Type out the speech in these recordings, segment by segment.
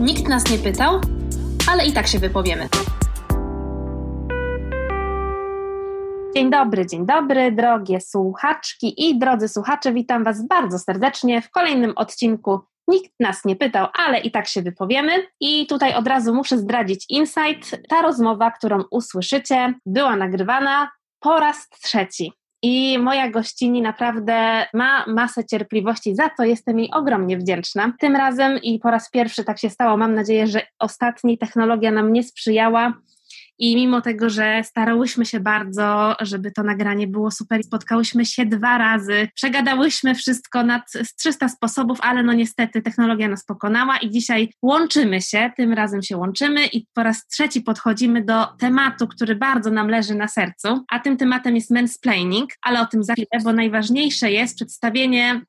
Nikt nas nie pytał, ale i tak się wypowiemy. Dzień dobry, dzień dobry, drogie słuchaczki i drodzy słuchacze, witam Was bardzo serdecznie w kolejnym odcinku. Nikt nas nie pytał, ale i tak się wypowiemy. I tutaj od razu muszę zdradzić insight. Ta rozmowa, którą usłyszycie, była nagrywana po raz trzeci. I moja gościni naprawdę ma masę cierpliwości, za co jestem jej ogromnie wdzięczna. Tym razem i po raz pierwszy tak się stało. Mam nadzieję, że ostatni technologia nam nie sprzyjała i mimo tego, że starałyśmy się bardzo, żeby to nagranie było super, spotkałyśmy się dwa razy, przegadałyśmy wszystko nad 300 sposobów, ale no niestety technologia nas pokonała i dzisiaj łączymy się, tym razem się łączymy i po raz trzeci podchodzimy do tematu, który bardzo nam leży na sercu, a tym tematem jest mansplaining, ale o tym za chwilę, bo najważniejsze jest przedstawienie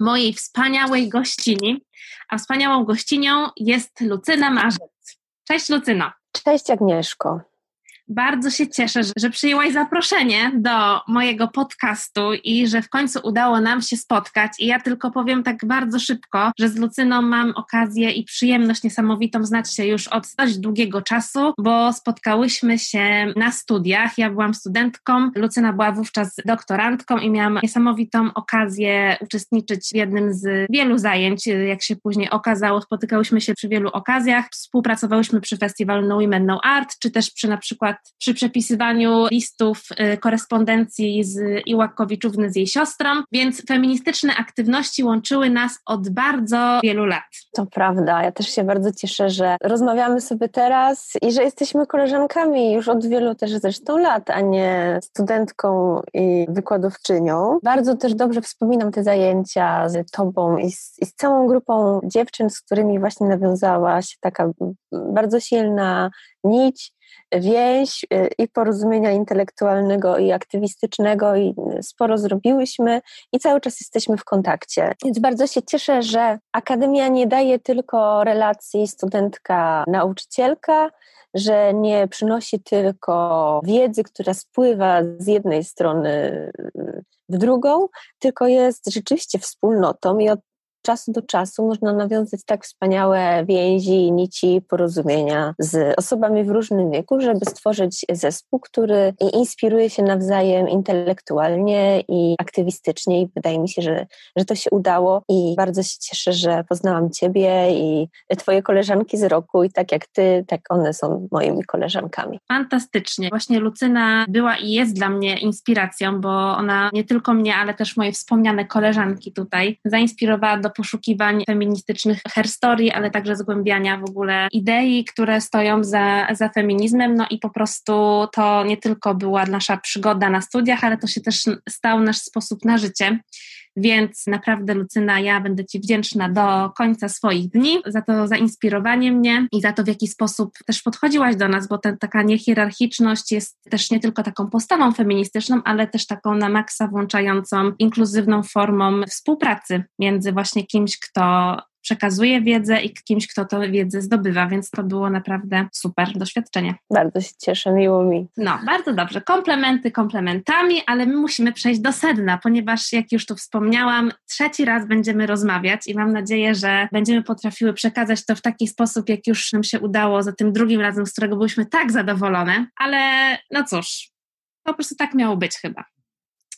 mojej wspaniałej gościni, a wspaniałą gościnią jest Lucyna Marzec. Cześć Lucyna. Cześć Agnieszko. Bardzo się cieszę, że przyjęłaś zaproszenie do mojego podcastu i że w końcu udało nam się spotkać. I ja tylko powiem tak bardzo szybko, że z Lucyną mam okazję i przyjemność niesamowitą znać się już od dość długiego czasu, bo spotkałyśmy się na studiach. Ja byłam studentką, Lucyna była wówczas doktorantką i miałam niesamowitą okazję uczestniczyć w jednym z wielu zajęć. Jak się później okazało, spotykałyśmy się przy wielu okazjach, współpracowałyśmy przy festiwalu No Women No Art, czy też przy na przykład przykład przy przepisywaniu listów y, korespondencji z Iłakowiczówny z jej siostrą, więc feministyczne aktywności łączyły nas od bardzo wielu lat. To prawda, ja też się bardzo cieszę, że rozmawiamy sobie teraz i że jesteśmy koleżankami już od wielu też zresztą lat, a nie studentką i wykładowczynią. Bardzo też dobrze wspominam te zajęcia z tobą i z, i z całą grupą dziewczyn, z którymi właśnie nawiązała się taka bardzo silna nić więź y, i porozumienia intelektualnego i aktywistycznego i sporo zrobiłyśmy i cały czas jesteśmy w kontakcie. Więc bardzo się cieszę, że Akademia nie daje tylko relacji studentka-nauczycielka, że nie przynosi tylko wiedzy, która spływa z jednej strony y, w drugą, tylko jest rzeczywiście wspólnotą i od czasu do czasu można nawiązać tak wspaniałe więzi, nici, porozumienia z osobami w różnym wieku, żeby stworzyć zespół, który inspiruje się nawzajem intelektualnie i aktywistycznie i wydaje mi się, że, że to się udało i bardzo się cieszę, że poznałam Ciebie i Twoje koleżanki z roku i tak jak Ty, tak one są moimi koleżankami. Fantastycznie. Właśnie Lucyna była i jest dla mnie inspiracją, bo ona nie tylko mnie, ale też moje wspomniane koleżanki tutaj zainspirowała do poszukiwań feministycznych herstory, ale także zgłębiania w ogóle idei, które stoją za, za feminizmem. No i po prostu to nie tylko była nasza przygoda na studiach, ale to się też stał nasz sposób na życie. Więc naprawdę, Lucyna, ja będę Ci wdzięczna do końca swoich dni za to zainspirowanie mnie i za to, w jaki sposób też podchodziłaś do nas, bo ta, taka niehierarchiczność jest też nie tylko taką postawą feministyczną, ale też taką na maksa włączającą inkluzywną formą współpracy między właśnie kimś, kto przekazuje wiedzę i kimś, kto tę wiedzę zdobywa, więc to było naprawdę super doświadczenie. Bardzo się cieszę, miło mi. No, bardzo dobrze. Komplementy komplementami, ale my musimy przejść do sedna, ponieważ jak już tu wspomniałam, trzeci raz będziemy rozmawiać i mam nadzieję, że będziemy potrafiły przekazać to w taki sposób, jak już nam się udało za tym drugim razem, z którego byliśmy tak zadowolone, ale no cóż, po prostu tak miało być chyba.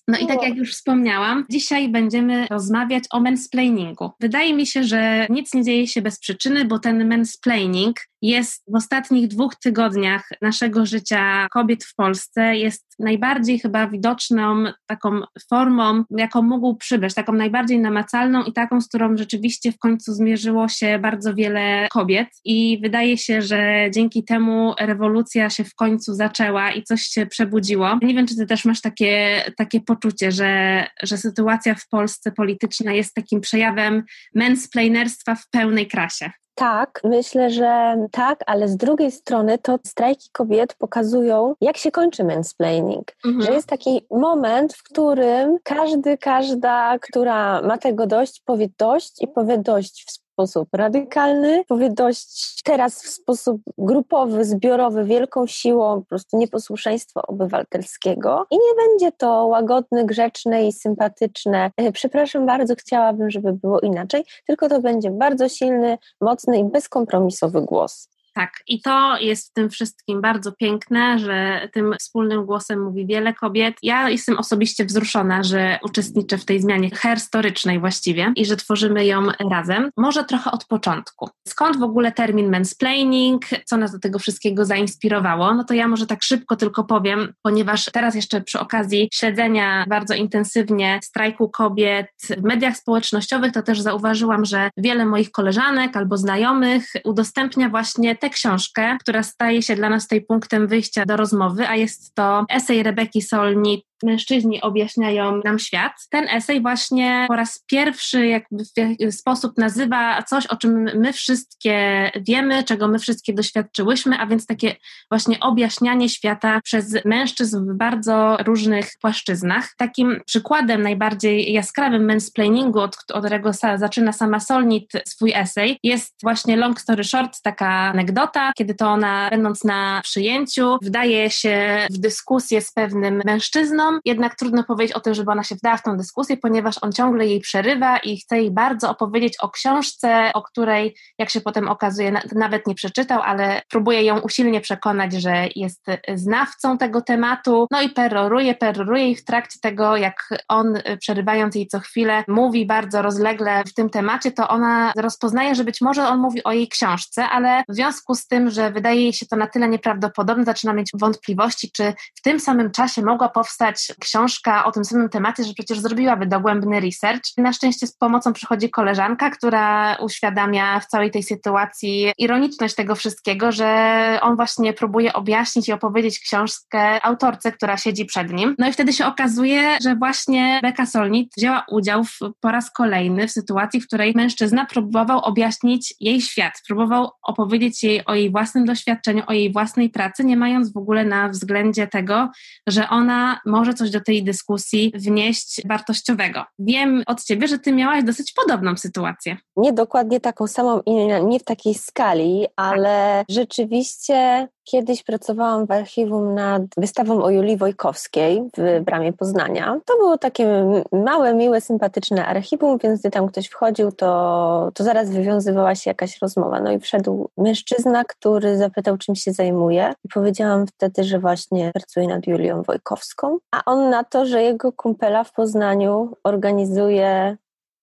No i tak jak już wspomniałam, dzisiaj będziemy rozmawiać o mansplainingu. Wydaje mi się, że nic nie dzieje się bez przyczyny, bo ten mansplaining jest w ostatnich dwóch tygodniach naszego życia kobiet w Polsce, jest najbardziej chyba widoczną taką formą, jaką mógł przybrać, taką najbardziej namacalną i taką, z którą rzeczywiście w końcu zmierzyło się bardzo wiele kobiet. I wydaje się, że dzięki temu rewolucja się w końcu zaczęła i coś się przebudziło. Nie wiem, czy ty też masz takie, takie poczucie, że, że sytuacja w Polsce polityczna jest takim przejawem mansplainerstwa w pełnej krasie. Tak, myślę, że tak, ale z drugiej strony to strajki kobiet pokazują, jak się kończy mansplaining. Mhm. Że jest taki moment, w którym każdy, każda, która ma tego dość, powie dość i powie dość w sposób radykalny, powie dość teraz w sposób grupowy, zbiorowy, wielką siłą po prostu nieposłuszeństwa obywatelskiego i nie będzie to łagodne, grzeczne i sympatyczne. E, przepraszam bardzo, chciałabym, żeby było inaczej, tylko to będzie bardzo silny, mocny i bezkompromisowy głos. Tak, i to jest w tym wszystkim bardzo piękne, że tym wspólnym głosem mówi wiele kobiet. Ja jestem osobiście wzruszona, że uczestniczę w tej zmianie herstorycznej właściwie i że tworzymy ją razem. Może trochę od początku. Skąd w ogóle termin mansplaining? Co nas do tego wszystkiego zainspirowało? No to ja może tak szybko tylko powiem, ponieważ teraz jeszcze przy okazji śledzenia bardzo intensywnie strajku kobiet w mediach społecznościowych, to też zauważyłam, że wiele moich koleżanek albo znajomych udostępnia właśnie te książkę, która staje się dla nas tutaj punktem wyjścia do rozmowy, a jest to esej Rebeki Solnit mężczyźni objaśniają nam świat. Ten esej właśnie po raz pierwszy jakby w sposób nazywa coś, o czym my wszystkie wiemy, czego my wszystkie doświadczyłyśmy, a więc takie właśnie objaśnianie świata przez mężczyzn w bardzo różnych płaszczyznach. Takim przykładem najbardziej jaskrawym mansplainingu, od, którego zaczyna sama Solnit swój esej, jest właśnie long story short, taka anegdota, kiedy to ona będąc na przyjęciu wdaje się w dyskusję z pewnym mężczyzną, jednak trudno powiedzieć o tym, żeby ona się wdała w tą dyskusję, ponieważ on ciągle jej przerywa i chce jej bardzo opowiedzieć o książce, o której, jak się potem okazuje, nawet nie przeczytał, ale próbuje ją usilnie przekonać, że jest znawcą tego tematu. No i peroruje, peroruje i w trakcie tego, jak on przerywając jej co chwilę, mówi bardzo rozlegle w tym temacie, to ona rozpoznaje, że być może on mówi o jej książce, ale w związku z tym, że wydaje jej się to na tyle nieprawdopodobne, zaczyna mieć wątpliwości, czy w tym samym czasie mogła powstać książka o tym samym temacie, że przecież zrobiłaby dogłębny research. Na szczęście z pomocą przychodzi koleżanka, która uświadamia w całej tej sytuacji ironiczność tego wszystkiego, że on właśnie próbuje objaśnić i opowiedzieć książkę autorce, która siedzi przed nim. No i wtedy się okazuje, że właśnie Beka Solnit wzięła udział w, po raz kolejny w sytuacji, w której mężczyzna próbował objaśnić jej świat, próbował opowiedzieć jej o jej własnym doświadczeniu, o jej własnej pracy, nie mając w ogóle na względzie tego, że ona może może coś do tej dyskusji wnieść wartościowego. Wiem od Ciebie, że Ty miałaś dosyć podobną sytuację. Nie dokładnie taką samą i nie w takiej skali, ale tak. rzeczywiście Kiedyś pracowałam w archiwum nad wystawą o Julii Wojkowskiej w Bramie Poznania. To było takie małe, miłe, sympatyczne archiwum, więc gdy tam ktoś wchodził, to, to zaraz wywiązywała się jakaś rozmowa. No i wszedł mężczyzna, który zapytał, czym się zajmuje i powiedziałam wtedy, że właśnie pracuje nad Julią Wojkowską, a on na to, że jego kumpela w Poznaniu organizuje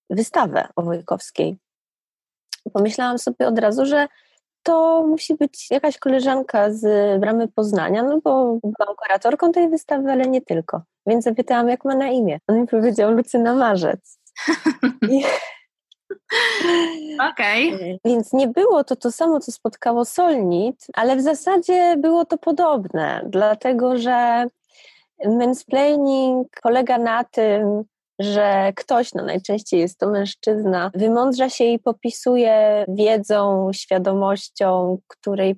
wystawę o Wojkowskiej. Pomyślałam sobie od razu, że to musi być jakaś koleżanka z Bramy Poznania, no bo byłam kuratorką tej wystawy, ale nie tylko. Więc zapytałam, jak ma na imię. On mi powiedział Lucyna Marzec. Okej. Okay. Więc nie było to to samo, co spotkało Solnit, ale w zasadzie było to podobne, dlatego że mansplaining polega na tym, że ktoś, no najczęściej jest to mężczyzna, wymądrza się i popisuje wiedzą, świadomością, której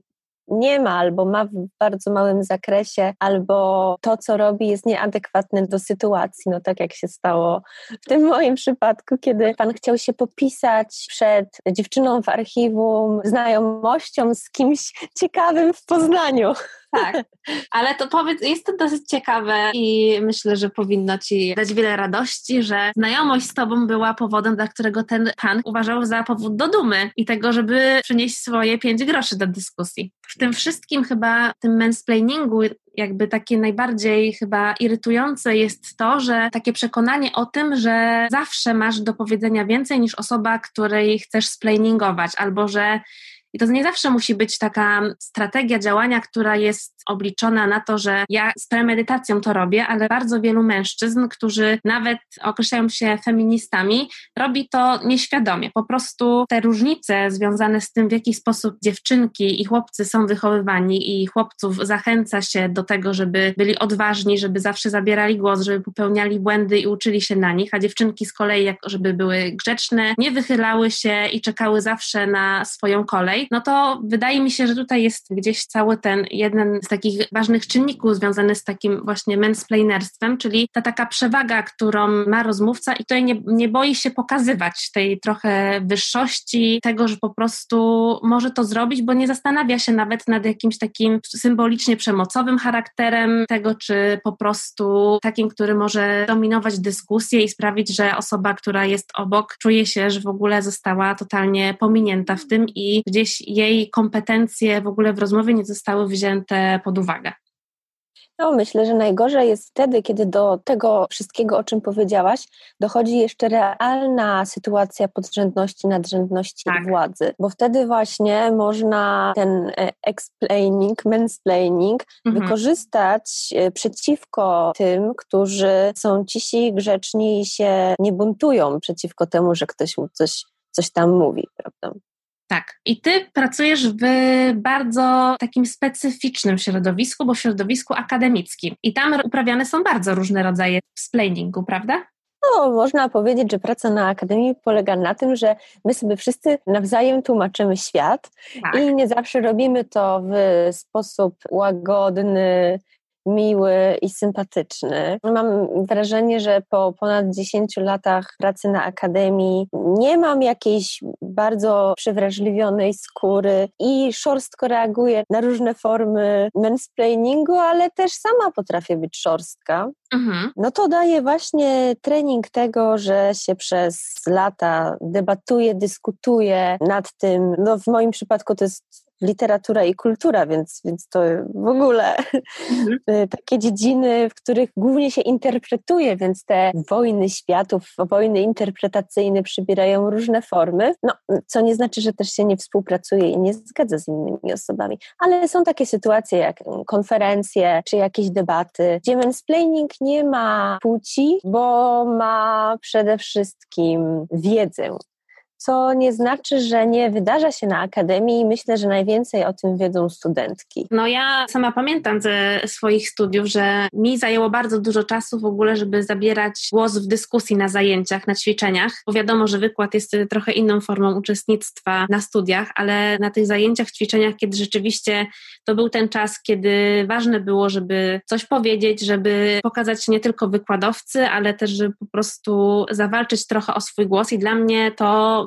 nie ma albo ma w bardzo małym zakresie, albo to, co robi, jest nieadekwatne do sytuacji. No tak jak się stało w tym moim przypadku, kiedy pan chciał się popisać przed dziewczyną w archiwum, znajomością z kimś ciekawym w Poznaniu. Tak, ale to powiedz, jest to dosyć ciekawe i myślę, że powinno Ci dać wiele radości, że znajomość z Tobą była powodem, dla którego ten pan uważał za powód do dumy i tego, żeby przynieść swoje pięć groszy do dyskusji. W tym wszystkim chyba, tym mansplainingu jakby takie najbardziej chyba irytujące jest to, że takie przekonanie o tym, że zawsze masz do powiedzenia więcej niż osoba, której chcesz splainingować, albo że i to nie zawsze musi być taka strategia działania, która jest obliczona na to, że ja z premedytacją to robię, ale bardzo wielu mężczyzn, którzy nawet określają się feministami, robi to nieświadomie. Po prostu te różnice związane z tym, w jaki sposób dziewczynki i chłopcy są wychowywani i chłopców zachęca się do tego, żeby byli odważni, żeby zawsze zabierali głos, żeby popełniali błędy i uczyli się na nich, a dziewczynki z kolei, żeby były grzeczne, nie wychylały się i czekały zawsze na swoją kolej, no to wydaje mi się, że tutaj jest gdzieś cały ten jeden z ważnych czynników związany z takim właśnie mansplainerstwem, czyli ta taka przewaga, którą ma rozmówca i tutaj nie, nie boi się pokazywać tej trochę wyższości, tego, że po prostu może to zrobić, bo nie zastanawia się nawet nad jakimś takim symbolicznie przemocowym charakterem tego, czy po prostu takim, który może dominować dyskusję i sprawić, że osoba, która jest obok, czuje się, że w ogóle została totalnie pominięta w tym i gdzieś jej kompetencje w ogóle w rozmowie nie zostały wzięte pod uwagę. No, myślę, że najgorzej jest wtedy, kiedy do tego wszystkiego, o czym powiedziałaś, dochodzi jeszcze realna sytuacja podrzędności, nadrzędności tak. władzy, bo wtedy właśnie można ten e, explaining, mansplaining mhm. wykorzystać e, przeciwko tym, którzy są cisi, grzeczni i się nie buntują przeciwko temu, że ktoś mu coś, coś tam mówi, prawda? Tak. I ty pracujesz w bardzo takim specyficznym środowisku, bo w środowisku akademickim. I tam uprawiane są bardzo różne rodzaje splainingu, prawda? No, można powiedzieć, że praca na akademii polega na tym, że my sobie wszyscy nawzajem tłumaczymy świat tak. i nie zawsze robimy to w sposób łagodny, miły i sympatyczny. Mam wrażenie, że po ponad 10 latach pracy na akademii nie mam jakiejś bardzo przewrażliwionej skóry i szorstko reaguję na różne formy mansplainingu, ale też sama potrafię być szorstka. Mhm. No to daje właśnie trening tego, że się przez lata debatuje, dyskutuje nad tym. No w moim przypadku to jest literatura i kultura, więc, więc to w ogóle mhm. Y, takie dziedziny, w których głównie się interpretuje, więc te wojny światów, wojny interpretacyjne przybierają różne formy, no, co nie znaczy, że też się nie współpracuje i nie zgadza z innymi osobami, ale są takie sytuacje jak konferencje czy jakieś debaty, gdzie mansplaining nie ma płci, bo ma przede wszystkim wiedzę co nie znaczy, że nie wydarza się na akademii i myślę, że najwięcej o tym wiedzą studentki. No ja sama pamiętam ze swoich studiów, że mi zajęło bardzo dużo czasu w ogóle, żeby zabierać głos w dyskusji na zajęciach, na ćwiczeniach, bo wiadomo, że wykład jest trochę inną formą uczestnictwa na studiach, ale na tych zajęciach, ćwiczeniach, kiedy rzeczywiście to był ten czas, kiedy ważne było, żeby coś powiedzieć, żeby pokazać nie tylko wykładowcy, ale też, żeby po prostu zawalczyć trochę o swój głos i dla mnie to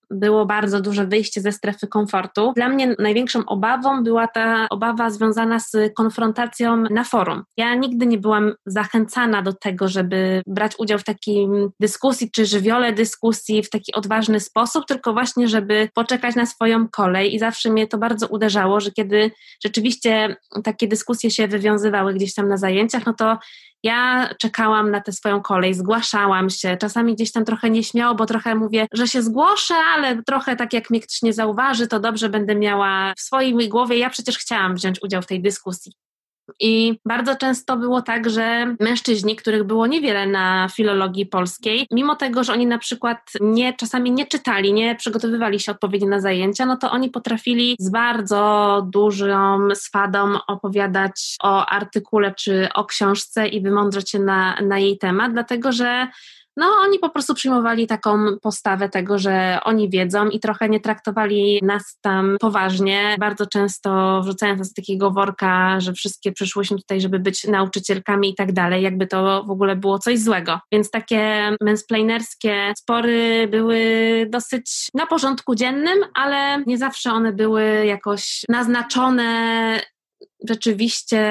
było bardzo duże wyjście ze strefy komfortu. Dla mnie największą obawą była ta obawa związana z konfrontacją na forum. Ja nigdy nie byłam zachęcana do tego, żeby brać udział w takiej dyskusji czy żywiole dyskusji w taki odważny sposób, tylko właśnie, żeby poczekać na swoją kolej i zawsze mnie to bardzo uderzało, że kiedy rzeczywiście takie dyskusje się wywiązywały gdzieś tam na zajęciach, no to ja czekałam na tę swoją kolej, zgłaszałam się, czasami gdzieś tam trochę nieśmiało, bo trochę mówię, że się zgłoszę, ale trochę tak jak mnie ktoś nie zauważy, to dobrze będę miała w swojej głowie, ja przecież chciałam wziąć udział w tej dyskusji. I bardzo często było tak, że mężczyźni, których było niewiele na filologii polskiej, mimo tego, że oni na przykład nie, czasami nie czytali, nie przygotowywali się odpowiednio na zajęcia, no to oni potrafili z bardzo dużą swadą opowiadać o artykule czy o książce i wymądrzeć się na, na jej temat, dlatego że no, oni po prostu przyjmowali taką postawę tego, że oni wiedzą i trochę nie traktowali nas tam poważnie, bardzo często wrzucając nas do takiego worka, że wszystkie przyszłyśmy tutaj, żeby być nauczycielkami i tak dalej, jakby to w ogóle było coś złego. Więc takie mansplainerskie spory były dosyć na porządku dziennym, ale nie zawsze one były jakoś naznaczone rzeczywiście,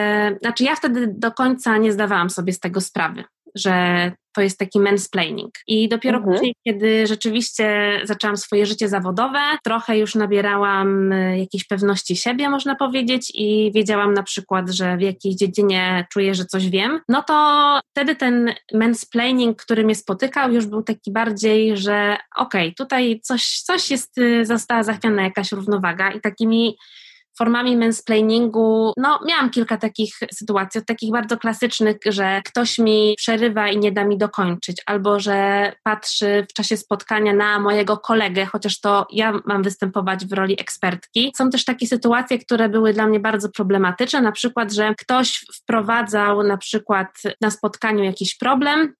znaczy ja wtedy do końca nie zdawałam sobie z tego sprawy, że to jest taki mansplaining. I dopiero mhm. później, kiedy rzeczywiście zaczęłam swoje życie zawodowe, trochę już nabierałam e, jakiejś pewności siebie, można powiedzieć, i wiedziałam na przykład, że w jakiejś dziedzinie czuję, że coś wiem, no to wtedy ten mansplaining, który mnie spotykał, już był taki bardziej, że okej, okay, tutaj coś, coś jest, e, została zachwiana jakaś równowaga i takimi formami mansplainingu, no miałam kilka takich sytuacji, od takich bardzo klasycznych, że ktoś mi przerywa i nie da mi dokończyć, albo że patrzy w czasie spotkania na mojego kolegę, chociaż to ja mam występować w roli ekspertki. Są też takie sytuacje, które były dla mnie bardzo problematyczne, na przykład, że ktoś wprowadzał na przykład na spotkaniu jakiś problem,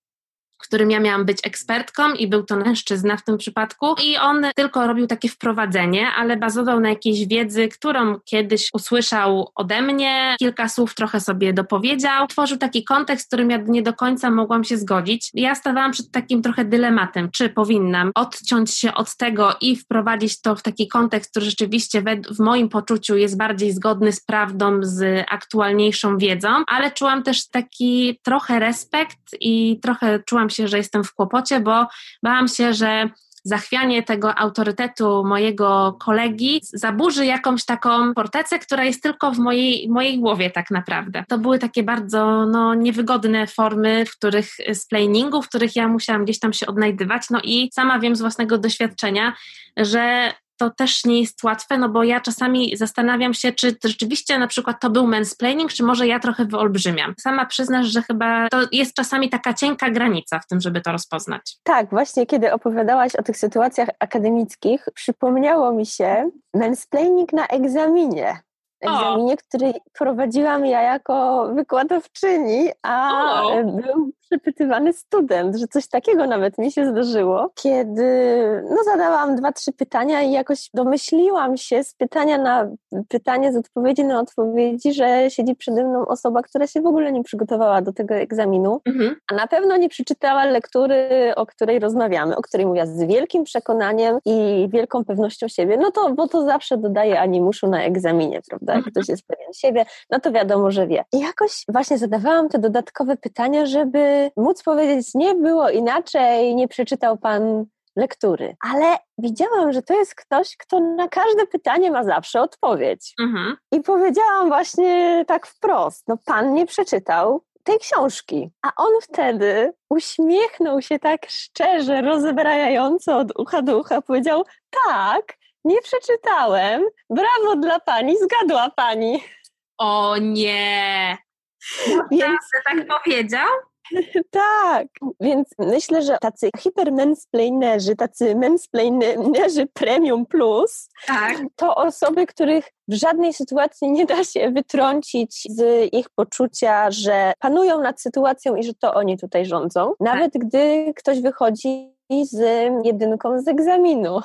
w którym ja miałam być ekspertką i był to mężczyzna w tym przypadku. I on tylko robił takie wprowadzenie, ale bazował na jakiejś wiedzy, którą kiedyś usłyszał ode mnie, kilka słów trochę sobie dopowiedział, tworzył taki kontekst, z którym ja nie do końca mogłam się zgodzić. Ja stawałam przed takim trochę dylematem, czy powinnam odciąć się od tego i wprowadzić to w taki kontekst, który rzeczywiście w moim poczuciu jest bardziej zgodny z prawdą, z aktualniejszą wiedzą, ale czułam też taki trochę respekt i trochę czułam się, że jestem w kłopocie, bo bałam się, że zachwianie tego autorytetu mojego kolegi zaburzy jakąś taką fortecę, która jest tylko w mojej, mojej głowie tak naprawdę. To były takie bardzo no, niewygodne formy, w których z planingu, w których ja musiałam gdzieś tam się odnajdywać. No i sama wiem z własnego doświadczenia, że to też nie jest łatwe, no bo ja czasami zastanawiam się, czy rzeczywiście na przykład to był mansplaining, czy może ja trochę wyolbrzymiam. Sama przyznasz, że chyba to jest czasami taka cienka granica w tym, żeby to rozpoznać. Tak, właśnie kiedy opowiadałaś o tych sytuacjach akademickich, przypomniało mi się mansplaining na egzaminie egzaminie, o. który prowadziłam ja jako wykładowczyni, a o. był przepytywany student, że coś takiego nawet mi się zdarzyło, kiedy no, zadałam dwa, trzy pytania i jakoś domyśliłam się z pytania na pytanie, z odpowiedzi na odpowiedzi, że siedzi przede mną osoba, która się w ogóle nie przygotowała do tego egzaminu, mhm. a na pewno nie przeczytała lektury, o której rozmawiamy, o której mówiła z wielkim przekonaniem i wielką pewnością siebie, no to, bo to zawsze dodaje animuszu na egzaminie, prawda? Jak ktoś jest pewien siebie, no to wiadomo, że wie. I jakoś właśnie zadawałam te dodatkowe pytania, żeby móc powiedzieć, nie było inaczej, nie przeczytał pan lektury. Ale widziałam, że to jest ktoś, kto na każde pytanie ma zawsze odpowiedź. Mhm. I powiedziałam właśnie tak wprost: No, pan nie przeczytał tej książki. A on wtedy uśmiechnął się tak szczerze, rozbrajająco od ucha do ucha, powiedział: Tak, nie przeczytałem. Brawo dla pani, zgadła pani. O nie! Więc tak powiedział? tak, więc myślę, że tacy hipermensplainerzy, tacy mensplainerzy premium plus, tak. to osoby, których w żadnej sytuacji nie da się wytrącić z ich poczucia, że panują nad sytuacją i że to oni tutaj rządzą. Nawet tak. gdy ktoś wychodzi z jedynką z egzaminu.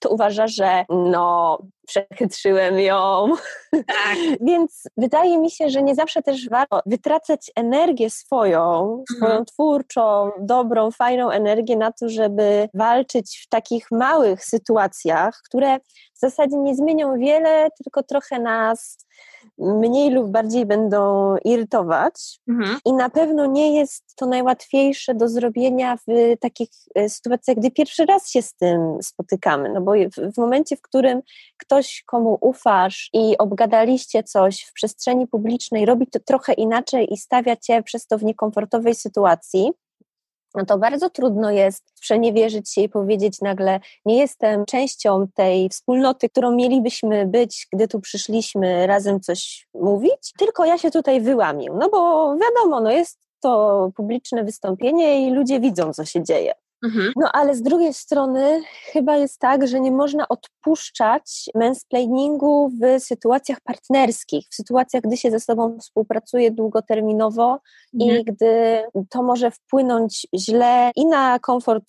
To uważa, że no, przechytrzyłem ją. Tak. Więc wydaje mi się, że nie zawsze też warto wytracać energię swoją, mhm. swoją twórczą, dobrą, fajną energię na to, żeby walczyć w takich małych sytuacjach, które w zasadzie nie zmienią wiele, tylko trochę nas mniej lub bardziej będą irytować mhm. i na pewno nie jest to najłatwiejsze do zrobienia w takich e, sytuacjach, gdy pierwszy raz się z tym spotykamy, no bo w, w momencie, w którym ktoś, komu ufasz i obgadaliście coś w przestrzeni publicznej, robi to trochę inaczej i stawia cię przez to w niekomfortowej sytuacji, no to bardzo trudno jest przeniewierzyć się i powiedzieć nagle, nie jestem częścią tej wspólnoty, którą mielibyśmy być, gdy tu przyszliśmy razem coś mówić, tylko ja się tutaj wyłamię. No bo wiadomo, no jest to publiczne wystąpienie i ludzie widzą, co się dzieje. Mhm. No ale z drugiej strony chyba jest tak, że nie można odpuszczać mansplainingu w sytuacjach partnerskich, w sytuacjach, gdy się ze sobą współpracuje długoterminowo mhm. i gdy to może wpłynąć źle i na komfort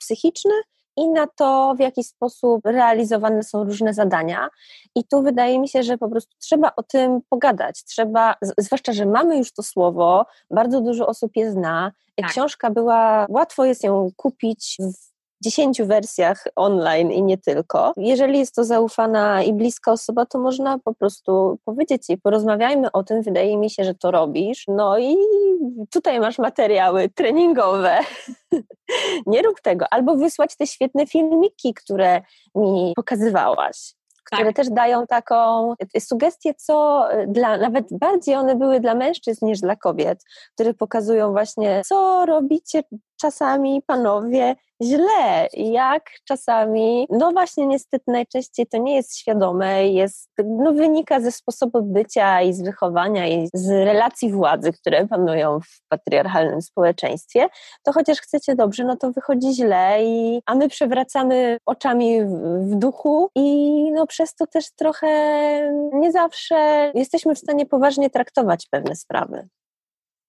psychiczny, i na to, w jaki sposób realizowane są różne zadania. I tu wydaje mi się, że po prostu trzeba o tym pogadać. Trzeba, zwłaszcza, że mamy już to słowo, bardzo dużo osób je zna. Tak. Książka była, łatwo jest ją kupić w dziesięciu wersjach online i nie tylko. Jeżeli jest to zaufana i bliska osoba, to można po prostu powiedzieć jej, porozmawiajmy o tym, wydaje mi się, że to robisz. No i tutaj masz materiały treningowe. nie rób tego. Albo wysłać te świetne filmiki, które mi pokazywałaś które tak. też dają taką sugestię, co dla, nawet bardziej one były dla mężczyzn niż dla kobiet, które pokazują właśnie, co robicie czasami panowie źle, jak czasami, no właśnie niestety najczęściej to nie jest świadome, jest, no wynika ze sposobu bycia i z wychowania i z relacji władzy, które panują w patriarchalnym społeczeństwie, to chociaż chcecie dobrze, no to wychodzi źle i, a my przewracamy oczami w, w duchu i no przez to też trochę nie zawsze jesteśmy w stanie poważnie traktować pewne sprawy.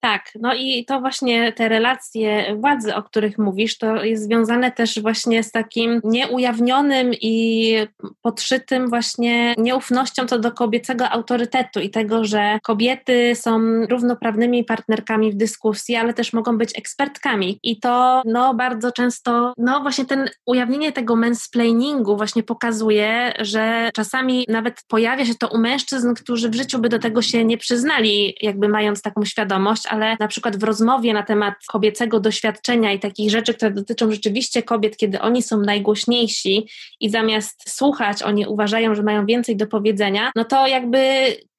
Tak, no i to właśnie te relacje władzy, o których mówisz, to jest związane też właśnie z takim nieujawnionym i podszytym właśnie nieufnością co do kobiecego autorytetu i tego, że kobiety są równoprawnymi partnerkami w dyskusji, ale też mogą być ekspertkami. I to no bardzo często, no właśnie ten ujawnienie tego mansplainingu właśnie pokazuje, że czasami nawet pojawia się to u mężczyzn, którzy w życiu by do tego się nie przyznali, jakby mając taką świadomość, ale na przykład w rozmowie na temat kobiecego doświadczenia i takich rzeczy, które dotyczą rzeczywiście kobiet, kiedy oni są najgłośniejsi i zamiast słuchać, oni uważają, że mają więcej do powiedzenia, no to jakby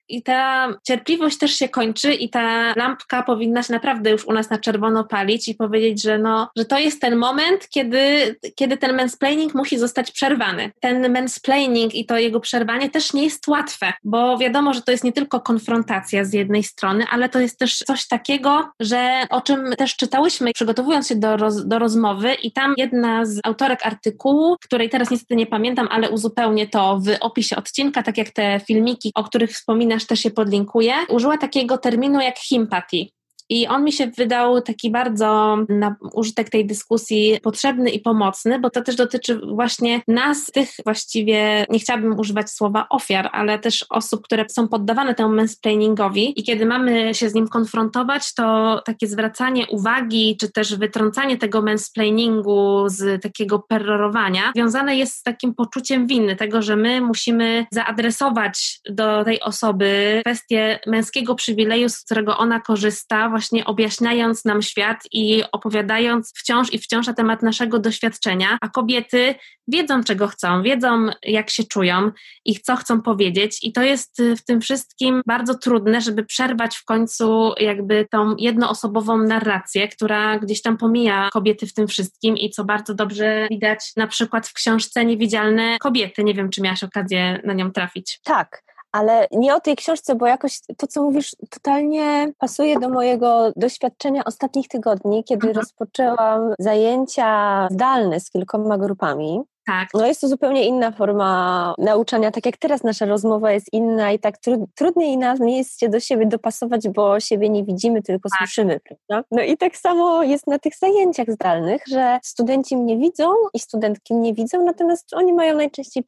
i ta cierpliwość też się kończy i ta lampka powinna się naprawdę już u nas na czerwono palić i powiedzieć, że, no, że to jest ten moment, kiedy, kiedy ten mansplaining musi zostać przerwany. Ten mansplaining i to jego przerwanie też nie jest łatwe, bo wiadomo, że to jest nie tylko konfrontacja z jednej strony, ale to jest też coś takiego, że o czym też czytałyśmy, przygotowując się do, roz, do rozmowy i tam jedna z autorek artykułu, której teraz niestety nie pamiętam, ale uzupełnię to w opisie odcinka, tak jak te filmiki, o których wspomina też się podlinkuje, użyła takiego terminu jak himpati. I on mi się wydał taki bardzo na użytek tej dyskusji potrzebny i pomocny, bo to też dotyczy właśnie nas, tych właściwie, nie chciałabym używać słowa ofiar, ale też osób, które są poddawane temu mansplainingowi. I kiedy mamy się z nim konfrontować, to takie zwracanie uwagi, czy też wytrącanie tego mansplainingu z takiego perrorowania, związane jest z takim poczuciem winy, tego, że my musimy zaadresować do tej osoby kwestię męskiego przywileju, z którego ona korzysta, właśnie objaśniając nam świat i opowiadając wciąż i wciąż na temat naszego doświadczenia, a kobiety wiedzą, czego chcą, wiedzą, jak się czują i co chcą powiedzieć, i to jest w tym wszystkim bardzo trudne, żeby przerwać w końcu jakby tą jednoosobową narrację, która gdzieś tam pomija kobiety w tym wszystkim i co bardzo dobrze widać na przykład w książce Niewidzialne kobiety. Nie wiem, czy miałaś okazję na nią trafić. Tak, ale nie o tej książce, bo jakoś to, co mówisz, totalnie pasuje do mojego doświadczenia ostatnich tygodni, kiedy mhm. rozpoczęłam zajęcia zdalne z kilkoma grupami. Tak. No jest to zupełnie inna forma nauczania, tak jak teraz nasza rozmowa jest inna i tak tru, trudniej nam jest się do siebie dopasować, bo siebie nie widzimy, tylko tak. słyszymy, prawda? No i tak samo jest na tych zajęciach zdalnych, że studenci mnie widzą i studentki mnie widzą, natomiast oni mają najczęściej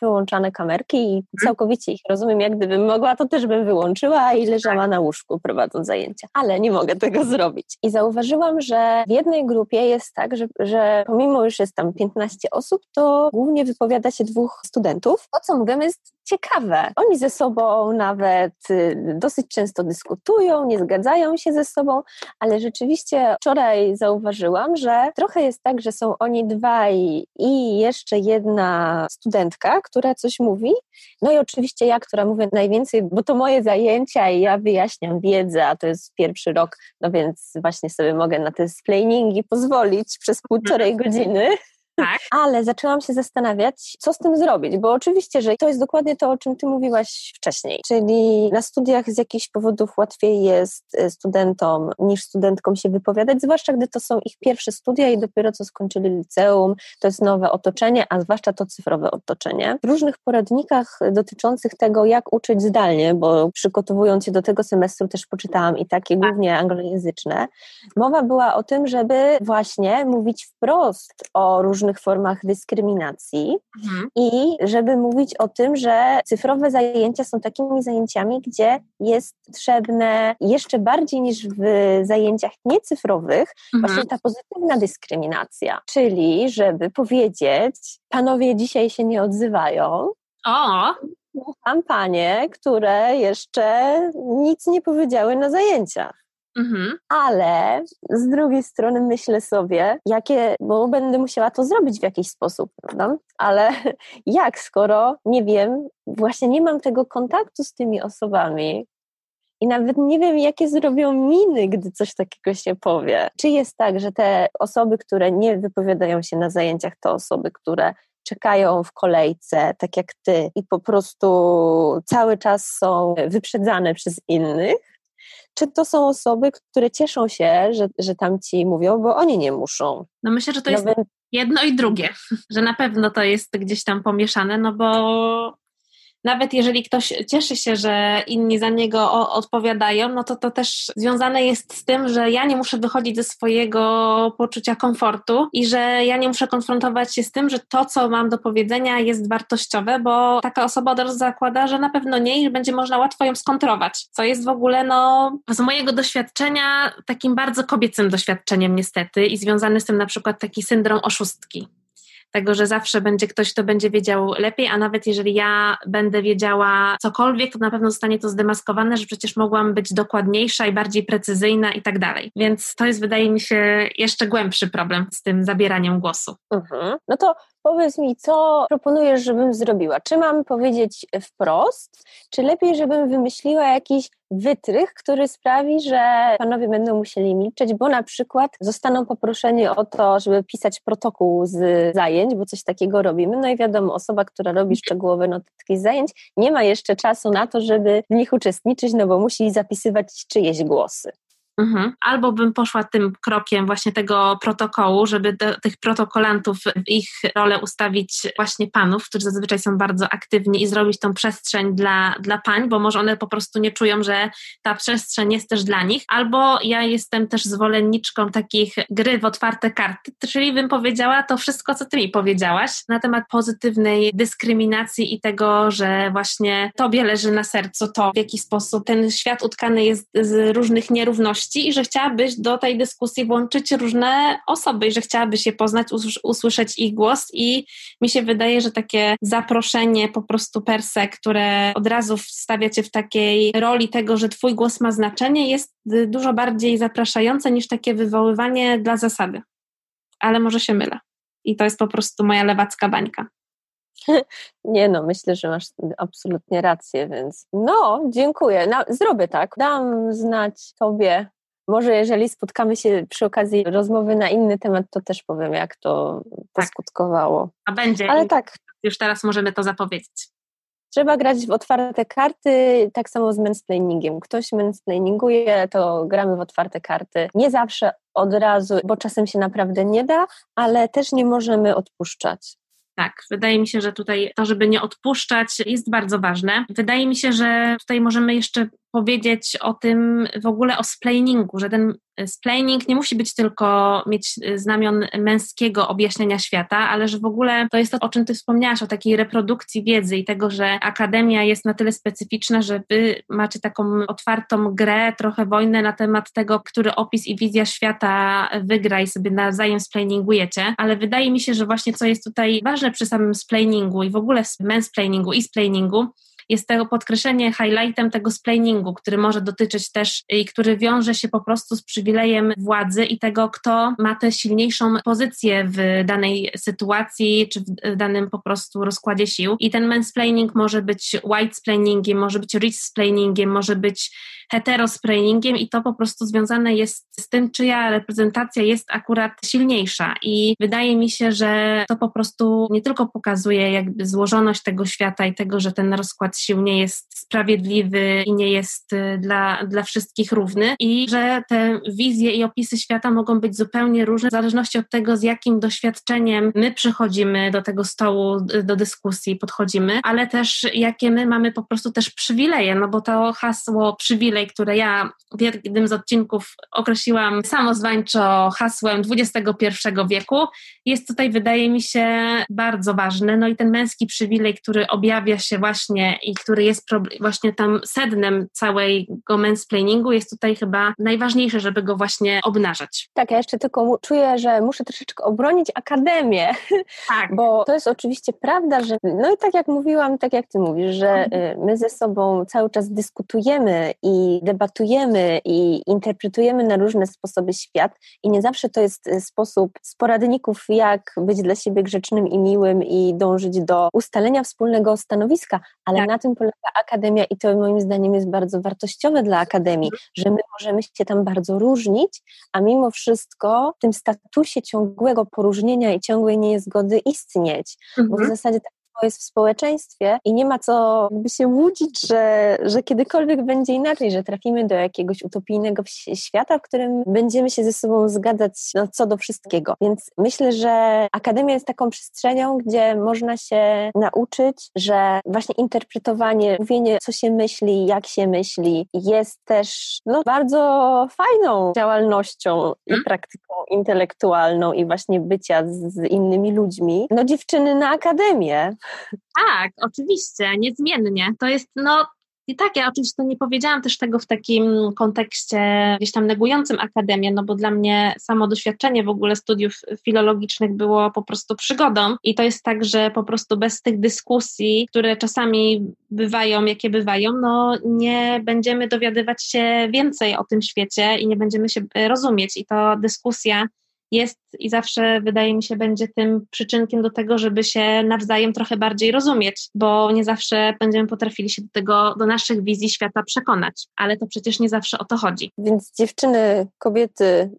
wyłączane kamerki i mhm. całkowicie ich rozumiem, jak gdybym mogła, to też bym wyłączyła i leżała tak. na łóżku prowadząc zajęcia, ale nie mogę tego zrobić. I zauważyłam, że w jednej grupie jest tak, że, że pomimo już jest tam 15 osób, to to głównie wypowiada się dwóch studentów. To, co mówią, jest ciekawe. Oni ze sobą nawet y, dosyć często dyskutują, nie zgadzają się ze sobą, ale rzeczywiście wczoraj zauważyłam, że trochę jest tak, że są oni dwaj i jeszcze jedna studentka, która coś mówi. No i oczywiście ja, która mówię najwięcej, bo to moje zajęcia i ja wyjaśniam wiedzę, a to jest pierwszy rok, no więc właśnie sobie mogę na te splainingi pozwolić przez półtorej godziny. Tak. Ale zaczęłam się zastanawiać, co z tym zrobić, bo oczywiście, że to jest dokładnie to, o czym ty mówiłaś wcześniej, czyli na studiach z jakichś powodów łatwiej jest e, studentom niż studentkom się wypowiadać, zwłaszcza gdy to są ich pierwsze studia i dopiero co skończyli liceum, to jest nowe otoczenie, a zwłaszcza to cyfrowe otoczenie. W różnych poradnikach dotyczących tego, jak uczyć zdalnie, bo przygotowując się do tego semestru też poczytałam i takie tak. głównie anglojęzyczne, mowa była o tym, żeby właśnie mówić wprost o różnych różnych formach dyskryminacji mhm. i żeby mówić o tym, że cyfrowe zajęcia są takimi zajęciami, gdzie jest potrzebne jeszcze bardziej niż w zajęciach niecyfrowych mhm. właśnie ta pozytywna dyskryminacja, czyli żeby powiedzieć, panowie dzisiaj się nie odzywają. O! Mam panie, które jeszcze nic nie powiedziały na zajęciach. Mhm. Ale z drugiej strony myślę sobie, jakie, bo będę musiała to zrobić w jakiś sposób, prawda? Ale jak, skoro nie wiem, właśnie nie mam tego kontaktu z tymi osobami, i nawet nie wiem, jakie zrobią miny, gdy coś takiego się powie. Czy jest tak, że te osoby, które nie wypowiadają się na zajęciach, to osoby, które czekają w kolejce, tak jak ty, i po prostu cały czas są wyprzedzane przez innych? Czy to są osoby, które cieszą się, że, że tamci mówią, bo oni nie muszą. No myślę, że to jest jedno i drugie, że na pewno to jest gdzieś tam pomieszane, no bo nawet jeżeli ktoś cieszy się, że inni za niego odpowiadają, no to to też związane jest z tym, że ja nie muszę wychodzić ze swojego poczucia komfortu i że ja nie muszę konfrontować się z tym, że to, co mam do powiedzenia, jest wartościowe, bo taka osoba od razu zakłada, że na pewno nie i będzie można łatwo ją skontrować, co jest w ogóle, no, z mojego doświadczenia takim bardzo kobiecym doświadczeniem niestety i związany z tym na przykład taki syndrom oszustki tego, że zawsze będzie ktoś, kto będzie wiedział lepiej, a nawet jeżeli ja będę wiedziała cokolwiek, to na pewno zostanie to zdemaskowane, że przecież mogłam być dokładniejsza i bardziej precyzyjna i tak dalej. Więc to jest, wydaje mi się, jeszcze głębszy problem z tym zabieraniem głosu. Mhm. No to Powiedz mi, co proponujesz, żebym zrobiła? Czy mam powiedzieć wprost, czy lepiej, żebym wymyśliła jakiś wytrych, który sprawi, że panowie będą musieli milczeć, bo na przykład zostaną poproszeni o to, żeby pisać protokół z zajęć, bo coś takiego robimy. No i wiadomo, osoba, która robi szczegółowe notatki z zajęć, nie ma jeszcze czasu na to, żeby w nich uczestniczyć, no bo musi zapisywać czyjeś głosy. Mhm. Albo bym poszła tym krokiem właśnie tego protokołu, żeby do tych protokolantów w ich rolę ustawić właśnie panów, którzy zazwyczaj są bardzo aktywni i zrobić tą przestrzeń dla, dla pań, bo może one po prostu nie czują, że ta przestrzeń jest też dla nich. Albo ja jestem też zwolenniczką takich gry w otwarte karty, czyli bym powiedziała to wszystko, co ty mi powiedziałaś na temat pozytywnej dyskryminacji i tego, że właśnie tobie leży na sercu to, w jaki sposób ten świat utkany jest z różnych nierówności i że chciałabyś do tej dyskusji włączyć różne osoby i że chciałabyś je poznać, usłyszeć ich głos i mi się wydaje, że takie zaproszenie po prostu per se, które od razu wstawia cię w takiej roli tego, że twój głos ma znaczenie, jest dużo bardziej zapraszające niż takie wywoływanie dla zasady. Ale może się mylę. I to jest po prostu moja lewacka bańka. Nie no, myślę, że masz absolutnie rację, więc no, dziękuję. No, zrobię tak. Dam znać Tobie, może jeżeli spotkamy się przy okazji rozmowy na inny temat, to też powiem, jak to, tak. skutkowało. A będzie. Ale tak. Już teraz możemy to zapowiedzieć. Trzeba grać w otwarte karty, tak samo z mansplainingiem. Ktoś mansplaininguje, to gramy w otwarte karty. Nie zawsze od razu, bo czasem się naprawdę nie da, ale też nie możemy odpuszczać. Tak, wydaje mi się, że tutaj to, żeby nie odpuszczać, jest bardzo ważne. Wydaje mi się, że tutaj możemy jeszcze powiedzieć o tym w ogóle o splainingu, że ten splaining nie musi być tylko mieć znamion męskiego objaśnienia świata, ale że w ogóle to jest to, o czym ty wspomniałaś, o takiej reprodukcji wiedzy i tego, że akademia jest na tyle specyficzna, że wy macie taką otwartą grę, trochę wojnę na temat tego, który opis i wizja świata wygra i sobie nawzajem splainingujecie, ale wydaje mi się, że właśnie co jest tutaj ważne przy samym splainingu i w ogóle mansplainingu i splainingu, jest to podkreślenie highlightem tego splainingu, który może dotyczyć też i który wiąże się po prostu z przywilejem władzy i tego, kto ma tę silniejszą pozycję w danej sytuacji, czy w danym po prostu rozkładzie sił. I ten mansplaining może być white splainingiem, może być rich splainingiem, może być heterosprainingiem i to po prostu związane jest z tym, czyja reprezentacja jest akurat silniejsza. I wydaje mi się, że to po prostu nie tylko pokazuje jakby złożoność tego świata i tego, że ten rozkład sił nie jest sprawiedliwy i nie jest y, dla, dla wszystkich równy i że te wizje i opisy świata mogą być zupełnie różne w zależności od tego, z jakim doświadczeniem my przychodzimy do tego stołu, y, do dyskusji, podchodzimy, ale też jakie my mamy po prostu też przywileje, no bo to hasło przywilej, które ja w jednym z odcinków określiłam samozwańczo hasłem XXI wieku, jest tutaj, wydaje mi się, bardzo ważne. No i ten męski przywilej, który objawia się właśnie i który jest właśnie tam sednem całego mansplainingu, jest tutaj chyba najważniejsze, żeby go właśnie obnażać. Tak, ja jeszcze tylko czuję, że muszę troszeczkę obronić Akademię, tak. bo to jest oczywiście prawda, że no i tak jak mówiłam, tak jak ty mówisz, że mhm. y, my ze sobą cały czas dyskutujemy i debatujemy i interpretujemy na różne sposoby świat i nie zawsze to jest y, sposób z poradników, jak być dla siebie grzecznym i miłym i dążyć do ustalenia wspólnego stanowiska, ale tak. Na tym polega Akademia i to moim zdaniem jest bardzo wartościowe dla Akademii, mhm. że my możemy się tam bardzo różnić, a mimo wszystko w tym statusie ciągłego poróżnienia i ciągłej niezgody istnieć, mhm. bo w mhm. zasadzie tak rówieństwo jest w społeczeństwie i nie ma co jakby się łudzić, że, że kiedykolwiek będzie inaczej, że trafimy do jakiegoś utopijnego świata, w którym będziemy się ze sobą zgadzać no, co do wszystkiego. Więc myślę, że Akademia jest taką przestrzenią, gdzie można się nauczyć, że właśnie interpretowanie, mówienie, co się myśli, jak się myśli, jest też no, bardzo fajną działalnością i mhm. praktyką intelektualną i właśnie bycia z, z innymi ludźmi. No dziewczyny na akademię. Tak, oczywiście, niezmiennie. To jest no i tak, ja oczywiście nie powiedziałam też tego w takim kontekście gdzieś tam negującym akademię, no bo dla mnie samo doświadczenie w ogóle studiów filologicznych było po prostu przygodą i to jest tak, że po prostu bez tych dyskusji, które czasami bywają, jakie bywają, no nie będziemy dowiadywać się więcej o tym świecie i nie będziemy się rozumieć i to dyskusja jest i zawsze wydaje mi się będzie tym przyczynkiem do tego, żeby się nawzajem trochę bardziej rozumieć, bo nie zawsze będziemy potrafili się do tego, do naszych wizji świata przekonać, ale to przecież nie zawsze o to chodzi. Więc dziewczyny, kobiety,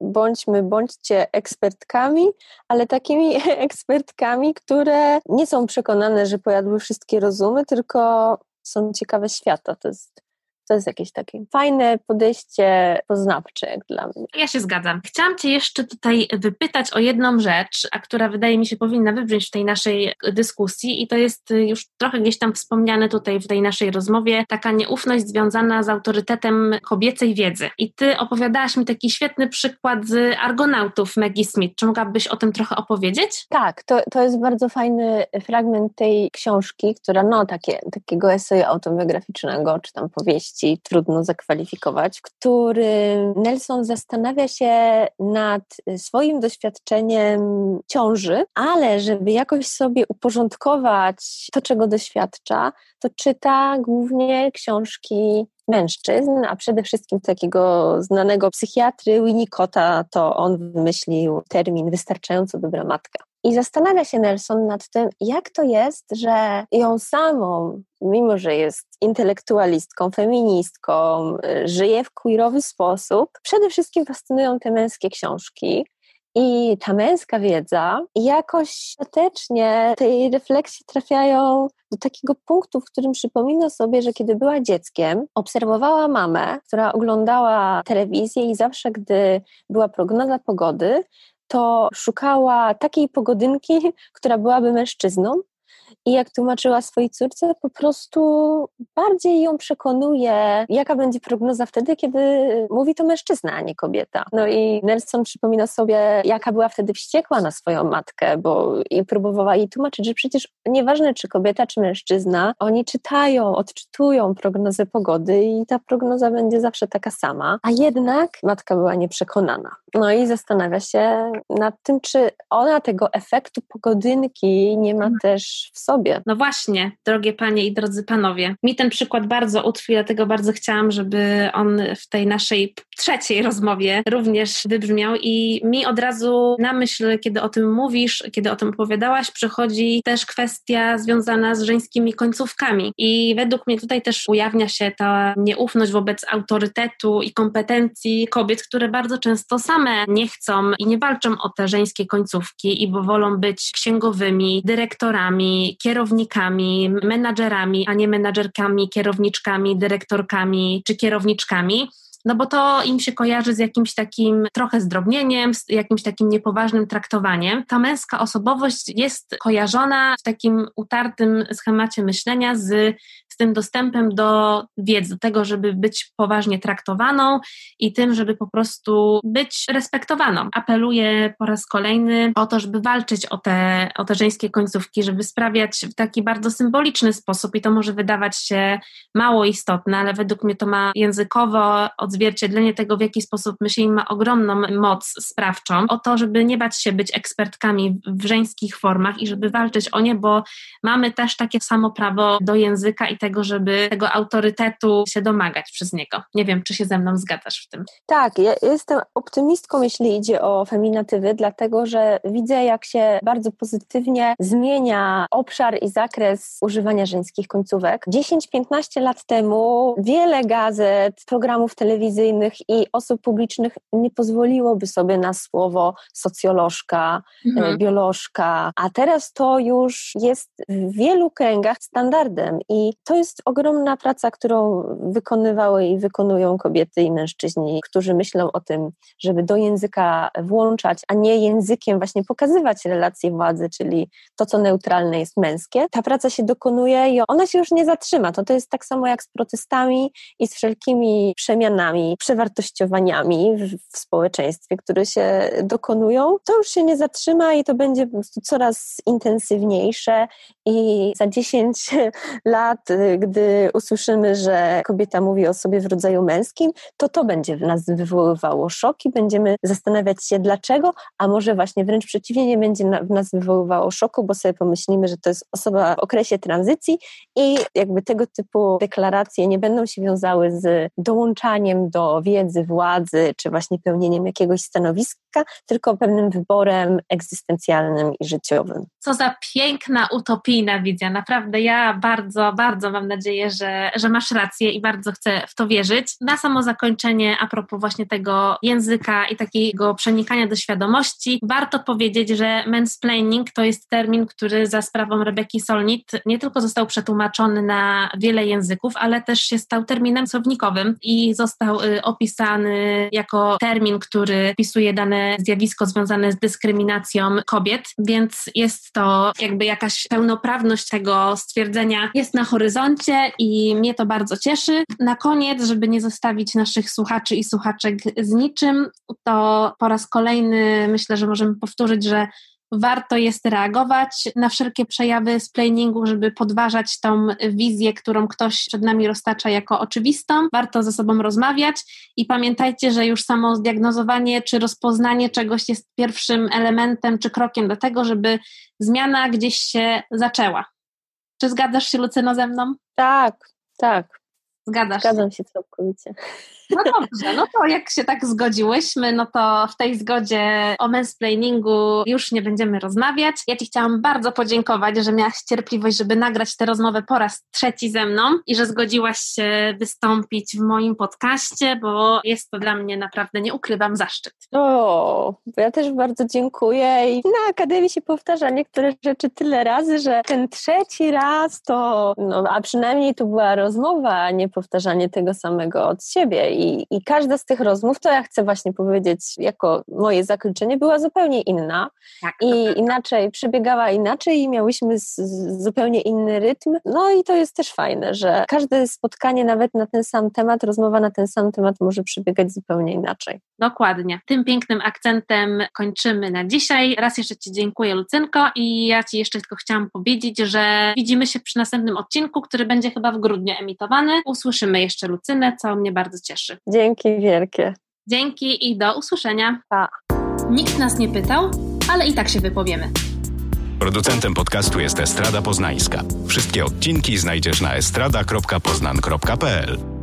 bądźmy, bądźcie ekspertkami, ale takimi ekspertkami, które nie są przekonane, że pojadły wszystkie rozumy, tylko są ciekawe świata. To jest to jest jakieś takie fajne podejście poznawcze jak dla mnie. Ja się zgadzam. Chciałam Cię jeszcze tutaj wypytać o jedną rzecz, a która wydaje mi się powinna wybrzmieć w tej naszej dyskusji i to jest już trochę gdzieś tam wspomniane tutaj w tej naszej rozmowie, taka nieufność związana z autorytetem kobiecej wiedzy. I Ty opowiadałaś mi taki świetny przykład z Argonautów Maggie Smith. Czy mogłabyś o tym trochę opowiedzieć? Tak, to, to jest bardzo fajny fragment tej książki, która no takie, takiego eseju autobiograficznego, czy tam powieści trudno zakwalifikować, w którym Nelson zastanawia się nad swoim doświadczeniem ciąży, ale żeby jakoś sobie uporządkować to, czego doświadcza, to czyta głównie książki mężczyzn, a przede wszystkim takiego znanego psychiatry Winnicotta, to on wymyślił termin wystarczająco dobra matka. I zastanawia się Nelson nad tym, jak to jest, że ją samą, mimo że jest intelektualistką, feministką, żyje w queerowy sposób, przede wszystkim fascynują te męskie książki, i ta męska wiedza jakoś ostatecznie tej refleksji trafiają do takiego punktu, w którym przypomina sobie, że kiedy była dzieckiem, obserwowała mamę, która oglądała telewizję i zawsze, gdy była prognoza pogody, to szukała takiej pogodynki, która byłaby mężczyzną, i jak tłumaczyła swojej córce, po prostu bardziej ją przekonuje, jaka będzie prognoza wtedy, kiedy mówi to mężczyzna, a nie kobieta. No i Nelson przypomina sobie, jaka była wtedy wściekła na swoją matkę, bo i próbowała jej tłumaczyć, że przecież nieważne czy kobieta, czy mężczyzna, oni czytają, odczytują prognozę pogody i ta prognoza będzie zawsze taka sama. A jednak matka była nieprzekonana. No i zastanawia się nad tym, czy ona tego efektu pogodynki nie ma mhm. też w sobie. No właśnie, drogie panie i drodzy panowie. Mi ten przykład bardzo utkwił, dlatego bardzo chciałam, żeby on w tej naszej trzeciej rozmowie również wybrzmiał i mi od razu na myśl, kiedy o tym mówisz, kiedy o tym opowiadałaś, przychodzi też kwestia związana z żeńskimi końcówkami i według mnie tutaj też ujawnia się ta nieufność wobec autorytetu i kompetencji kobiet, które bardzo często same nie chcą i nie walczą o te żeńskie końcówki i bo wolą być księgowymi, dyrektorami, kierownikami, menadżerami, a nie menadżerkami, kierowniczkami, dyrektorkami czy kierowniczkami no bo to im się kojarzy z jakimś takim trochę zdrobnieniem, z jakimś takim niepoważnym traktowaniem. Ta męska osobowość jest kojarzona w takim utartym schemacie myślenia z, z tym dostępem do wiedzy, do tego, żeby być poważnie traktowaną i tym, żeby po prostu być respektowaną. Apeluję po raz kolejny o to, żeby walczyć o te, o te żeńskie końcówki, żeby sprawiać w taki bardzo symboliczny sposób i to może wydawać się mało istotne, ale według mnie to ma językowo od odzwierciedlenie tego, w jaki sposób myślenie ma ogromną moc sprawczą, o to, żeby nie bać się być ekspertkami w żeńskich formach i żeby walczyć o nie, bo mamy też takie samo prawo do języka i tego, żeby tego autorytetu się domagać przez niego. Nie wiem, czy się ze mną zgadzasz w tym. Tak, ja jestem optymistką, jeśli idzie o feminatywy, dlatego że widzę, jak się bardzo pozytywnie zmienia obszar i zakres używania żeńskich końcówek. 10-15 lat temu wiele gazet, programów telewizyjnych i osób publicznych nie pozwoliłoby sobie na słowo socjolożka, mhm. E, biolożka, a teraz to już jest w wielu kręgach standardem i to jest ogromna praca, którą wykonywały i wykonują kobiety i mężczyźni, którzy myślą o tym, żeby do języka włączać, a nie językiem właśnie pokazywać relacje władzy, czyli to, co neutralne jest męskie. Ta praca się dokonuje i ona się już nie zatrzyma. To, to jest tak samo jak z protestami i z wszelkimi przemianami, przewartościowaniami w, w społeczeństwie, które się dokonują. To już się nie zatrzyma i to będzie po prostu coraz intensywniejsze i za 10 lat, y, gdy usłyszymy, że kobieta mówi o sobie w rodzaju męskim, to to będzie w nas wywoływało szok i będziemy zastanawiać się dlaczego, a może właśnie wręcz przeciwnie, nie będzie w nas wywoływało szoku, bo sobie pomyślimy, że to jest osoba w okresie tranzycji i jakby tego typu deklaracje nie będą się wiązały z dołączaniem do wiedzy, władzy, czy właśnie pełnieniem jakiegoś stanowiska, tylko pewnym wyborem egzystencjalnym i życiowym. Co za piękna utopijna wizja. Naprawdę ja bardzo, bardzo mam nadzieję, że, że masz rację i bardzo chcę w to wierzyć. Na samo zakończenie, a propos właśnie tego języka i takiego przenikania do świadomości, warto powiedzieć, że mansplaining to jest termin, który za sprawą Rebeki Solnit nie tylko został przetłumaczony na wiele języków, ale też się stał terminem słownikowym i został y, opisany jako termin, który opisuje dane zjawisko związane z dyskryminacją kobiet, więc jest to jakby jakaś pełnoprawność tego stwierdzenia jest na horyzoncie i mnie to bardzo cieszy. Na koniec, żeby nie zostawić naszych słuchaczy i słuchaczek z niczym, to po raz kolejny myślę, że możemy powtórzyć, że warto jest reagować na wszelkie przejawy splainingu, żeby podważać tą wizję, którą ktoś przed nami roztacza jako oczywistą. Warto ze sobą rozmawiać i pamiętajcie, że już samo zdiagnozowanie czy rozpoznanie czegoś jest pierwszym elementem czy krokiem do tego, żeby zmiana gdzieś się zaczęła. Czy zgadzasz się, Lucyno, ze mną? Tak, tak. Zgadzasz Zgadzam się całkowicie. No dobrze, no to jak się tak zgodziłyśmy, no to w tej zgodzie o mansplainingu już nie będziemy rozmawiać. Ja Ci chciałam bardzo podziękować, że miałaś cierpliwość, żeby nagrać tę rozmowę po raz trzeci ze mną i że zgodziłaś się wystąpić w moim podcaście, bo jest to dla mnie naprawdę, nie ukrywam, zaszczyt. O, ja też bardzo dziękuję i na Akademii się powtarza niektóre rzeczy tyle razy, że ten trzeci raz to, no a przynajmniej to była rozmowa, a nie powtarzanie tego samego od siebie i, I każda z tych rozmów, to ja chcę właśnie powiedzieć, jako moje zakończenie, była zupełnie inna tak, i inaczej, przebiegała inaczej i miałyśmy z, z zupełnie inny rytm. No i to jest też fajne, że każde spotkanie, nawet na ten sam temat, rozmowa na ten sam temat może przebiegać zupełnie inaczej. Dokładnie. Tym pięknym akcentem kończymy na dzisiaj. Raz jeszcze Ci dziękuję, Lucynko, i ja Ci jeszcze tylko chciałam powiedzieć, że widzimy się przy następnym odcinku, który będzie chyba w grudniu emitowany. Usłyszymy jeszcze Lucynę, co mnie bardzo cieszy. Dzięki wielkie. Dzięki i do usłyszenia. Pa. Nikt nas nie pytał, ale i tak się wypowiemy. Producentem podcastu jest Estrada Poznańska. Wszystkie odcinki znajdziesz na estrada.poznan.pl.